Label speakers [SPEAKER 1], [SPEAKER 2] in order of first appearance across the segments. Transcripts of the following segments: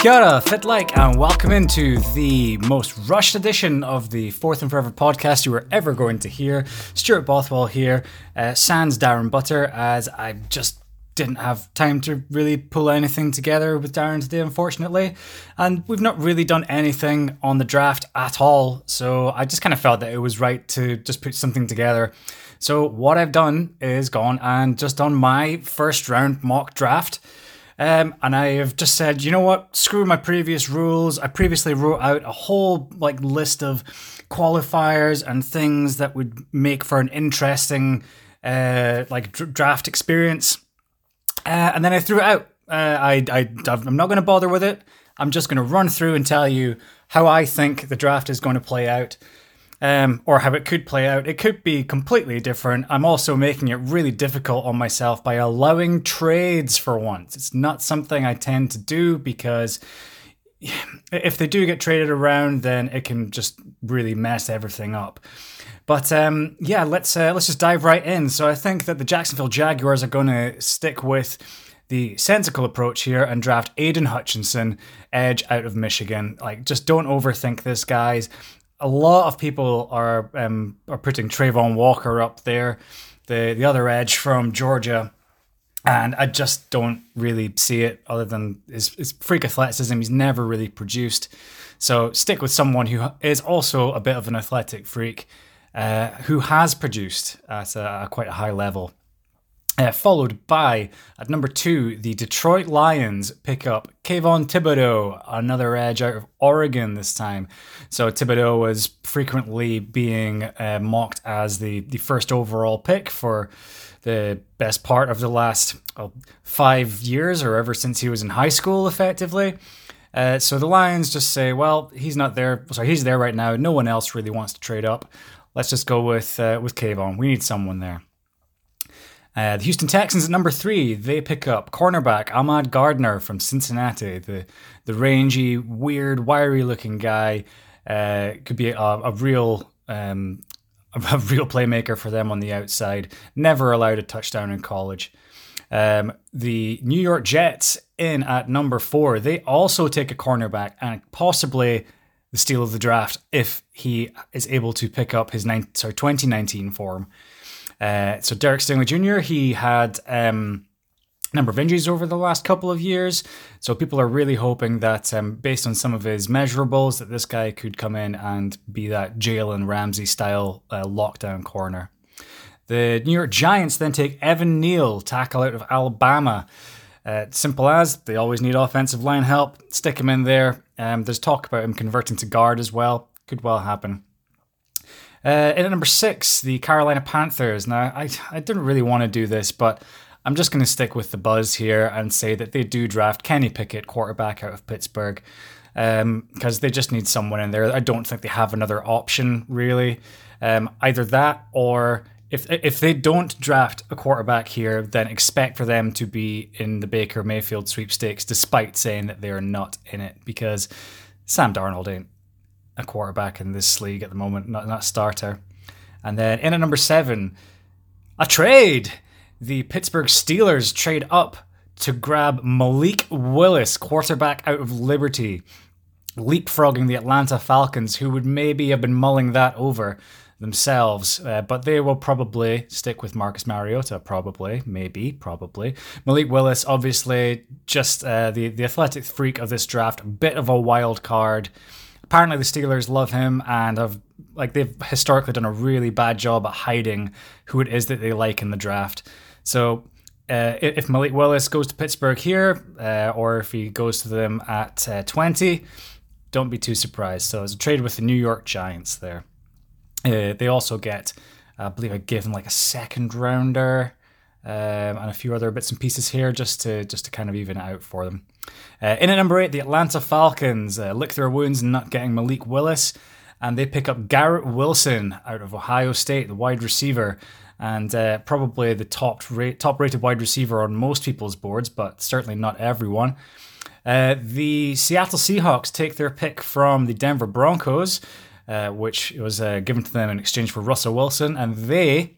[SPEAKER 1] Kia ora, fit like, and welcome into the most rushed edition of the Fourth and Forever podcast you were ever going to hear. Stuart Bothwell here, uh, sans Darren Butter, as I just didn't have time to really pull anything together with Darren today, unfortunately. And we've not really done anything on the draft at all, so I just kind of felt that it was right to just put something together. So, what I've done is gone and just done my first round mock draft. Um, and I have just said, you know what? Screw my previous rules. I previously wrote out a whole like list of qualifiers and things that would make for an interesting uh, like dr- draft experience. Uh, and then I threw it out. Uh, I, I I'm not going to bother with it. I'm just going to run through and tell you how I think the draft is going to play out um, or how it could play out. It could be completely different. I'm also making it really difficult on myself by allowing trades for once. It's not something I tend to do because if they do get traded around, then it can just really mess everything up. But um, yeah, let's uh, let's just dive right in. So I think that the Jacksonville Jaguars are going to stick with the sensible approach here and draft Aidan Hutchinson, edge out of Michigan. Like, just don't overthink this, guys a lot of people are um, are putting Travon Walker up there, the the other edge from Georgia, and I just don't really see it. Other than his, his freak athleticism, he's never really produced. So stick with someone who is also a bit of an athletic freak, uh, who has produced at a, a quite a high level. Uh, followed by at number two, the Detroit Lions pick up Kayvon Thibodeaux, another edge out of Oregon this time. So Thibodeaux was frequently being uh, mocked as the, the first overall pick for the best part of the last well, five years or ever since he was in high school, effectively. Uh, so the Lions just say, well, he's not there. Sorry, he's there right now. No one else really wants to trade up. Let's just go with uh, with Kayvon. We need someone there. Uh, the Houston Texans at number three, they pick up cornerback Ahmad Gardner from Cincinnati, the the rangy, weird, wiry looking guy. Uh, could be a, a real um, a real playmaker for them on the outside. Never allowed a touchdown in college. Um, the New York Jets in at number four, they also take a cornerback and possibly the steal of the draft if he is able to pick up his nine, sorry 2019 form. Uh, so Derek Stingley Jr. He had um, a number of injuries over the last couple of years, so people are really hoping that, um, based on some of his measurables, that this guy could come in and be that Jalen Ramsey style uh, lockdown corner. The New York Giants then take Evan Neal, tackle out of Alabama. Uh, simple as they always need offensive line help. Stick him in there. Um, there's talk about him converting to guard as well. Could well happen. Uh, in at number six, the Carolina Panthers. Now, I, I didn't really want to do this, but I'm just going to stick with the buzz here and say that they do draft Kenny Pickett, quarterback out of Pittsburgh, because um, they just need someone in there. I don't think they have another option, really. Um, either that or if if they don't draft a quarterback here, then expect for them to be in the Baker Mayfield sweepstakes, despite saying that they are not in it, because Sam Darnold ain't a quarterback in this league at the moment, not not starter. And then in at number seven, a trade. The Pittsburgh Steelers trade up to grab Malik Willis, quarterback out of Liberty, leapfrogging the Atlanta Falcons, who would maybe have been mulling that over themselves, uh, but they will probably stick with Marcus Mariota. Probably, maybe, probably. Malik Willis, obviously, just uh, the the athletic freak of this draft, bit of a wild card apparently the Steelers love him and have like they've historically done a really bad job at hiding who it is that they like in the draft. So uh, if Malik Willis goes to Pittsburgh here, uh, or if he goes to them at uh, 20, don't be too surprised. So it's a trade with the New York Giants there. Uh, they also get, I believe, I gave them like a second rounder um, and a few other bits and pieces here just to just to kind of even it out for them. Uh, in at number eight, the Atlanta Falcons uh, lick their wounds not getting Malik Willis, and they pick up Garrett Wilson out of Ohio State, the wide receiver, and uh, probably the top rate, top rated wide receiver on most people's boards, but certainly not everyone. Uh, the Seattle Seahawks take their pick from the Denver Broncos, uh, which was uh, given to them in exchange for Russell Wilson, and they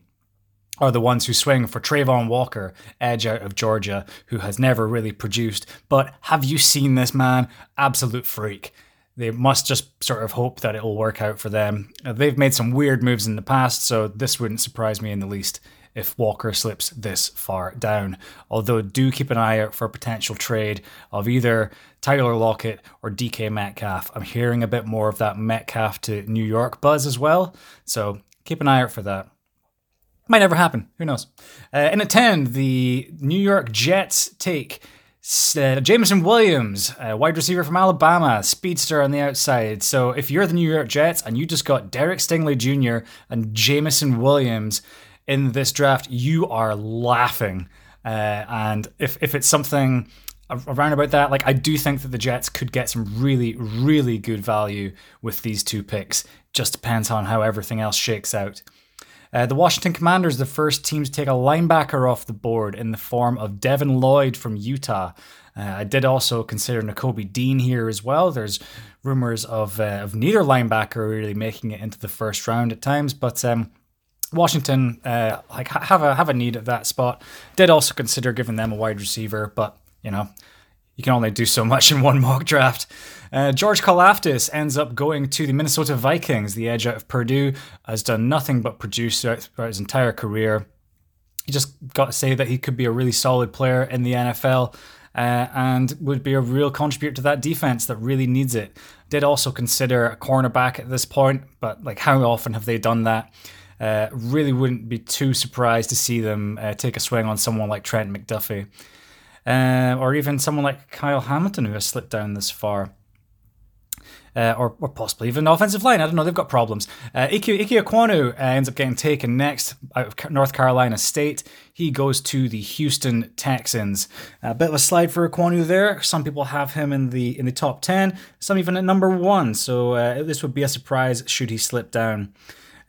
[SPEAKER 1] are the ones who swing for Travon Walker, edge out of Georgia, who has never really produced. But have you seen this man? Absolute freak. They must just sort of hope that it will work out for them. Uh, they've made some weird moves in the past, so this wouldn't surprise me in the least if Walker slips this far down. Although, do keep an eye out for a potential trade of either Tyler Lockett or DK Metcalf. I'm hearing a bit more of that Metcalf to New York buzz as well, so keep an eye out for that. Might never happen. Who knows? Uh, in at 10, the New York Jets take uh, Jameson Williams, wide receiver from Alabama, speedster on the outside. So if you're the New York Jets and you just got Derek Stingley Jr. and Jameson Williams in this draft, you are laughing. Uh, and if, if it's something around about that, like I do think that the Jets could get some really, really good value with these two picks. Just depends on how everything else shakes out. Uh, the Washington Commanders, the first team to take a linebacker off the board in the form of Devin Lloyd from Utah. Uh, I did also consider Nakobe Dean here as well. There's rumors of uh, of neither linebacker really making it into the first round at times, but um, Washington uh, like have a have a need at that spot. Did also consider giving them a wide receiver, but you know you can only do so much in one mock draft. Uh, George Karlaftis ends up going to the Minnesota Vikings. The edge out of Purdue has done nothing but produce throughout his entire career. You just got to say that he could be a really solid player in the NFL. Uh, and would be a real contributor to that defense that really needs it. Did also consider a cornerback at this point, but like how often have they done that? Uh, really wouldn't be too surprised to see them uh, take a swing on someone like Trent McDuffie, uh, or even someone like Kyle Hamilton who has slipped down this far uh, or, or possibly even offensive line. I don't know. They've got problems. Uh, Ike, Ike Ekwonu uh, ends up getting taken next out of North Carolina State. He goes to the Houston Texans. A bit of a slide for Ekwonu there. Some people have him in the in the top ten. Some even at number one. So uh, this would be a surprise should he slip down.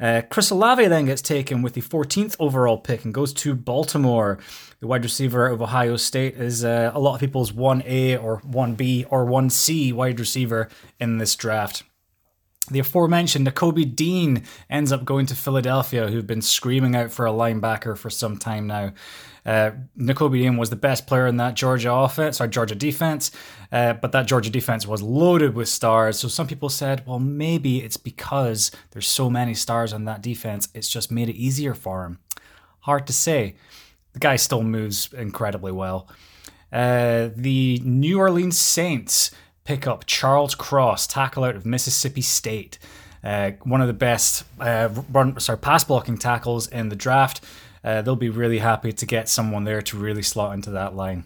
[SPEAKER 1] Uh, Chris Olave then gets taken with the 14th overall pick and goes to Baltimore. The wide receiver of Ohio State is uh, a lot of people's 1A or 1B or 1C wide receiver in this draft. The aforementioned Nakobe Dean ends up going to Philadelphia, who've been screaming out for a linebacker for some time now. Uh, Dean was the best player in that Georgia offense, or Georgia defense, uh, but that Georgia defense was loaded with stars. So some people said, well, maybe it's because there's so many stars on that defense, it's just made it easier for him. Hard to say the guy still moves incredibly well. Uh, the New Orleans Saints pick up Charles Cross, tackle out of Mississippi State. Uh, one of the best uh, run, sorry, pass blocking tackles in the draft. Uh, they'll be really happy to get someone there to really slot into that line.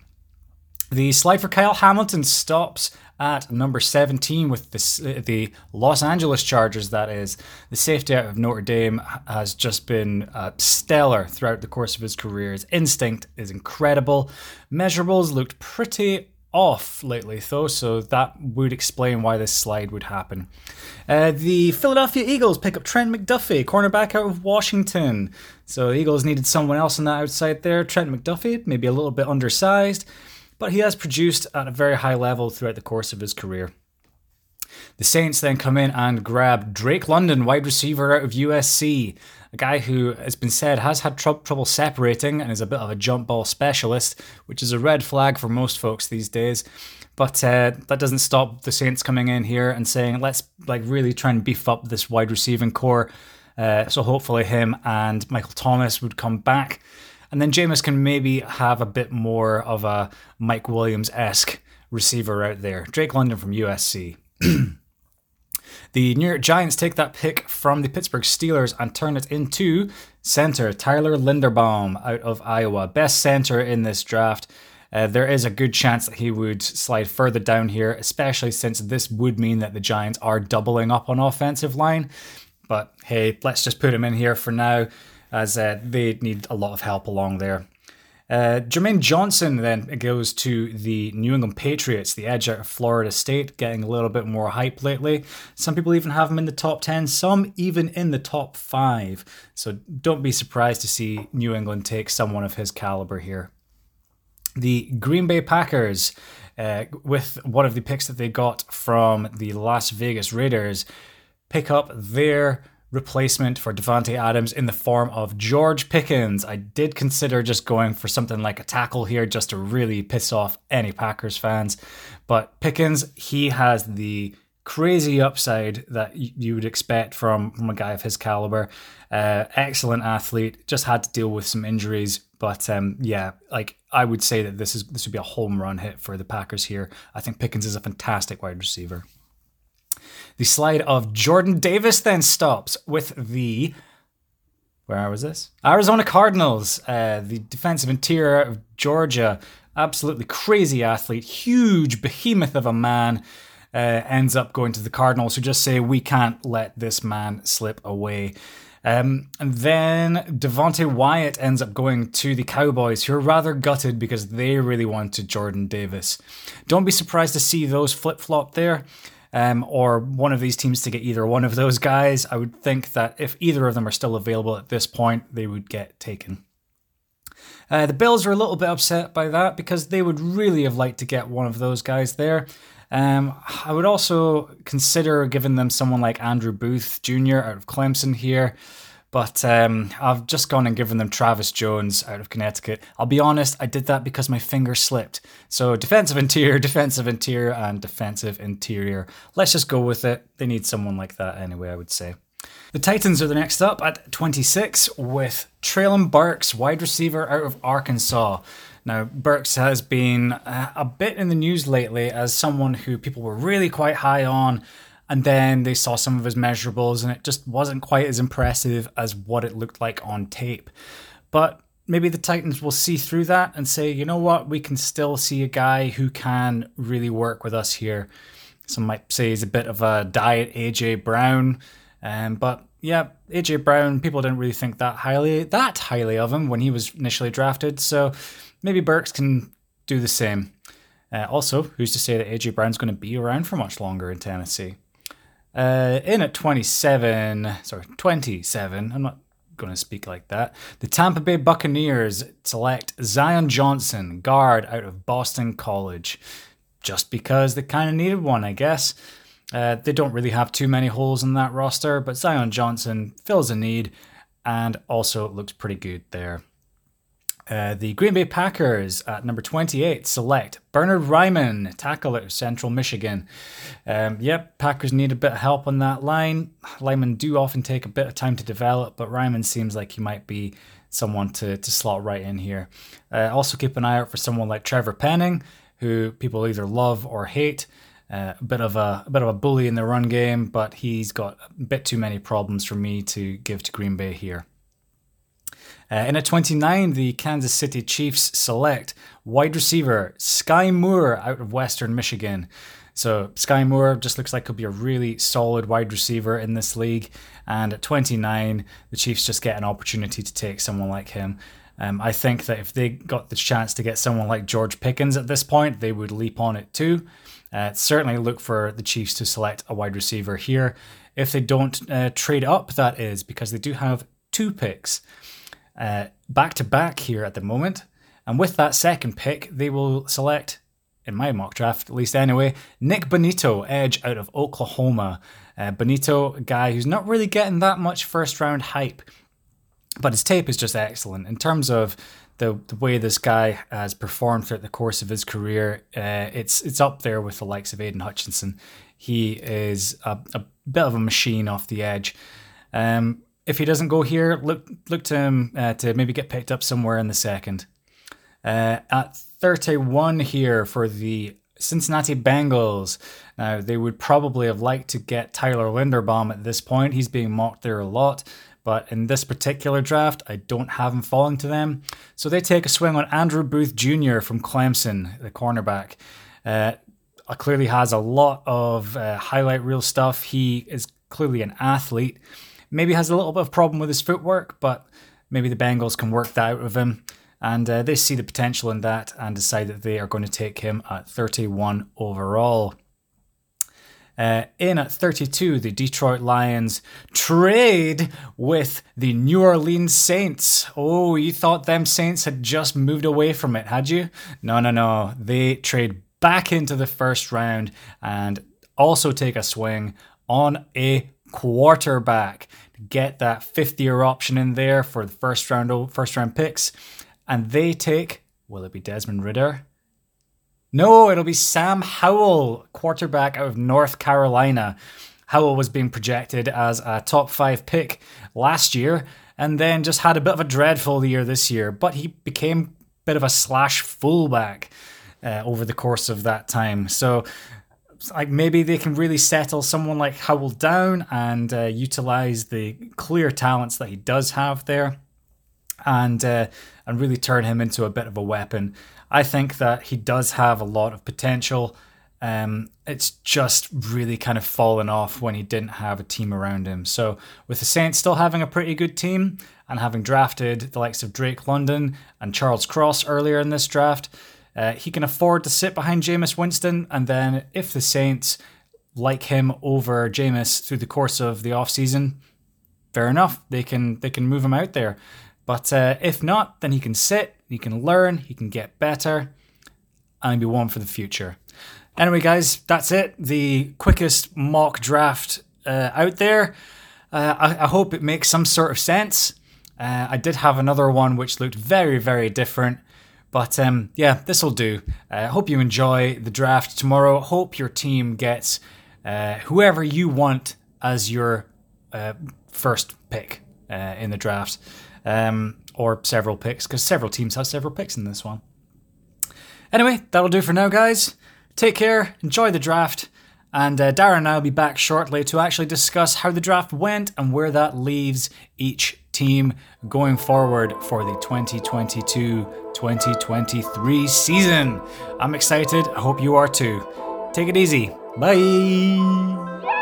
[SPEAKER 1] The slide for Kyle Hamilton stops at number 17 with the, the Los Angeles Chargers, that is. The safety out of Notre Dame has just been uh, stellar throughout the course of his career. His instinct is incredible. Measurables looked pretty off lately, though, so that would explain why this slide would happen. Uh, the Philadelphia Eagles pick up Trent McDuffie, cornerback out of Washington. So Eagles needed someone else on that outside there. Trent McDuffie, maybe a little bit undersized but he has produced at a very high level throughout the course of his career. The Saints then come in and grab Drake London, wide receiver out of USC, a guy who has been said has had tr- trouble separating and is a bit of a jump ball specialist, which is a red flag for most folks these days. But uh, that doesn't stop the Saints coming in here and saying, let's like really try and beef up this wide receiving corps. Uh, so hopefully him and Michael Thomas would come back. And then Jameis can maybe have a bit more of a Mike Williams esque receiver out there. Drake London from USC. the New York Giants take that pick from the Pittsburgh Steelers and turn it into center Tyler Linderbaum out of Iowa. Best center in this draft. Uh, there is a good chance that he would slide further down here, especially since this would mean that the Giants are doubling up on offensive line. But hey, let's just put him in here for now as uh, they need a lot of help along there. Uh, Jermaine Johnson then goes to the New England Patriots, the edge out of Florida State, getting a little bit more hype lately. Some people even have him in the top 10, some even in the top 5. So don't be surprised to see New England take someone of his caliber here. The Green Bay Packers, uh, with one of the picks that they got from the Las Vegas Raiders, pick up their replacement for Davante Adams in the form of George Pickens. I did consider just going for something like a tackle here just to really piss off any Packers fans. But Pickens, he has the crazy upside that you would expect from, from a guy of his caliber. Uh, excellent athlete, just had to deal with some injuries. But um, yeah, like I would say that this is this would be a home run hit for the Packers here. I think Pickens is a fantastic wide receiver. The slide of Jordan Davis then stops with the where was this? Arizona Cardinals, uh, the defensive interior of Georgia, absolutely crazy athlete, huge behemoth of a man, uh, ends up going to the Cardinals, who just say we can't let this man slip away. Um, and then Devonte Wyatt ends up going to the Cowboys, who are rather gutted because they really wanted Jordan Davis. Don't be surprised to see those flip flop there um, or one of these teams to get either one of those guys. I would think that if either of them are still available at this point, they would get taken. Uh, the Bills are a little bit upset by that because they would really have liked to get one of those guys there. Um, I would also consider giving them someone like Andrew Booth Jr. out of Clemson here. But um, I've just gone and given them Travis Jones out of Connecticut. I'll be honest, I did that because my finger slipped. So defensive interior, defensive interior, and defensive interior. Let's just go with it. They need someone like that anyway, I would say. The Titans are the next up at 26 with Treylon Burks, wide receiver out of Arkansas. Now, Burks has been uh, a bit in the news lately as someone who people were really quite high on and then they saw some of his measurables, and it just wasn't quite as impressive as what it looked like on tape. But maybe the Titans will see through that and say, you know what, we can still see a guy who can really work with us here. Some might say he's a bit of a diet AJ Brown, um, but yeah, AJ Brown, people didn't really think that highly that highly of him when he was initially drafted. So maybe Burks can do the same. Uh, also, who's to say that AJ Brown's going to be around for much longer in Tennessee? Uh, in at 27, sorry, 27, I'm not going to speak like that. The Tampa Bay Buccaneers select Zion Johnson, guard out of Boston College, just because they kind of needed one, I guess. Uh, they don't really have too many holes in that roster, but Zion Johnson fills a need and also looks pretty good there. Uh, the Green Bay Packers at number 28 select Bernhard Raimann, tackle at Central Michigan. Um, yep, Packers need a bit of help on that line. Linemen do often take a bit of time to develop, but Raimann seems like he might be someone to, to slot right in here. Uh, also, keep an eye out for someone like Trevor Penning, who people either love or hate. Uh, a bit of a, a bit of a bully in the run game, but he's got a bit too many problems for me to give to Green Bay here. Uh, in at 29, the Kansas City Chiefs select wide receiver Skyy Moore out of Western Michigan. So Skyy Moore just looks like could be a really solid wide receiver in this league. And at 29, the Chiefs just get an opportunity to take someone like him. Um, I think that if they got the chance to get someone like George Pickens at this point, they would leap on it too. Uh, certainly look for the Chiefs to select a wide receiver here. If they don't uh, trade up, that is, because they do have two picks back to back here at the moment. And with that second pick, they will select, in my mock draft at least anyway, Nick Bonitto, edge out of Oklahoma. Uh, Bonitto, a guy who's not really getting that much first round hype, but his tape is just excellent. In terms of the, the way this guy has performed throughout the course of his career, uh, it's it's up there with the likes of Aidan Hutchinson. He is a, a bit of a machine off the edge. Um, if he doesn't go here, look look to him uh, to maybe get picked up somewhere in the second. Uh, at 31 here for the Cincinnati Bengals. Now, they would probably have liked to get Tyler Linderbaum at this point. He's being mocked there a lot. But in this particular draft, I don't have him falling to them. So they take a swing on Andrew Booth Jr. from Clemson, the cornerback. Uh, clearly has a lot of uh, highlight reel stuff. He is clearly an athlete. Maybe has a little bit of problem with his footwork, but maybe the Bengals can work that out of him. And uh, they see the potential in that and decide that they are going to take him at 31 overall. Uh, in at 32, the Detroit Lions trade with the New Orleans Saints. Oh, you thought them Saints had just moved away from it, had you? No, no, no. They trade back into the first round and also take a swing on a quarterback to get that fifth year option in there for the first round first round picks. And they take, will it be Desmond Ridder? No, it'll be Sam Howell, quarterback out of North Carolina. Howell was being projected as a top five pick last year and then just had a bit of a dreadful year this year, but he became a bit of a slash fullback uh, over the course of that time. So like maybe they can really settle someone like Howell down and uh, utilize the clear talents that he does have there, and uh, and really turn him into a bit of a weapon. I think that he does have a lot of potential. Um, it's just really kind of fallen off when he didn't have a team around him. So with the Saints still having a pretty good team and having drafted the likes of Drake London and Charles Cross earlier in this draft uh, he can afford to sit behind Jameis Winston, and then if the Saints like him over Jameis through the course of the offseason, fair enough. They can they can move him out there. But uh, if not, then he can sit, he can learn, he can get better, and be one for the future. Anyway, guys, that's it. The quickest mock draft uh, out there. Uh, I, I, hope it makes some sort of sense. Uh, I did have another one which looked very, very different. But um, yeah, this will do. I uh, hope you enjoy the draft tomorrow. Hope your team gets uh, whoever you want as your uh, first pick uh, in the draft, um, or several picks, because several teams have several picks in this one. Anyway, that'll do for now, guys. Take care, enjoy the draft, and uh, Darren and I will be back shortly to actually discuss how the draft went and where that leaves each team going forward for the 2022 2023 season. I'm excited. I hope you are too. Take it easy. Bye.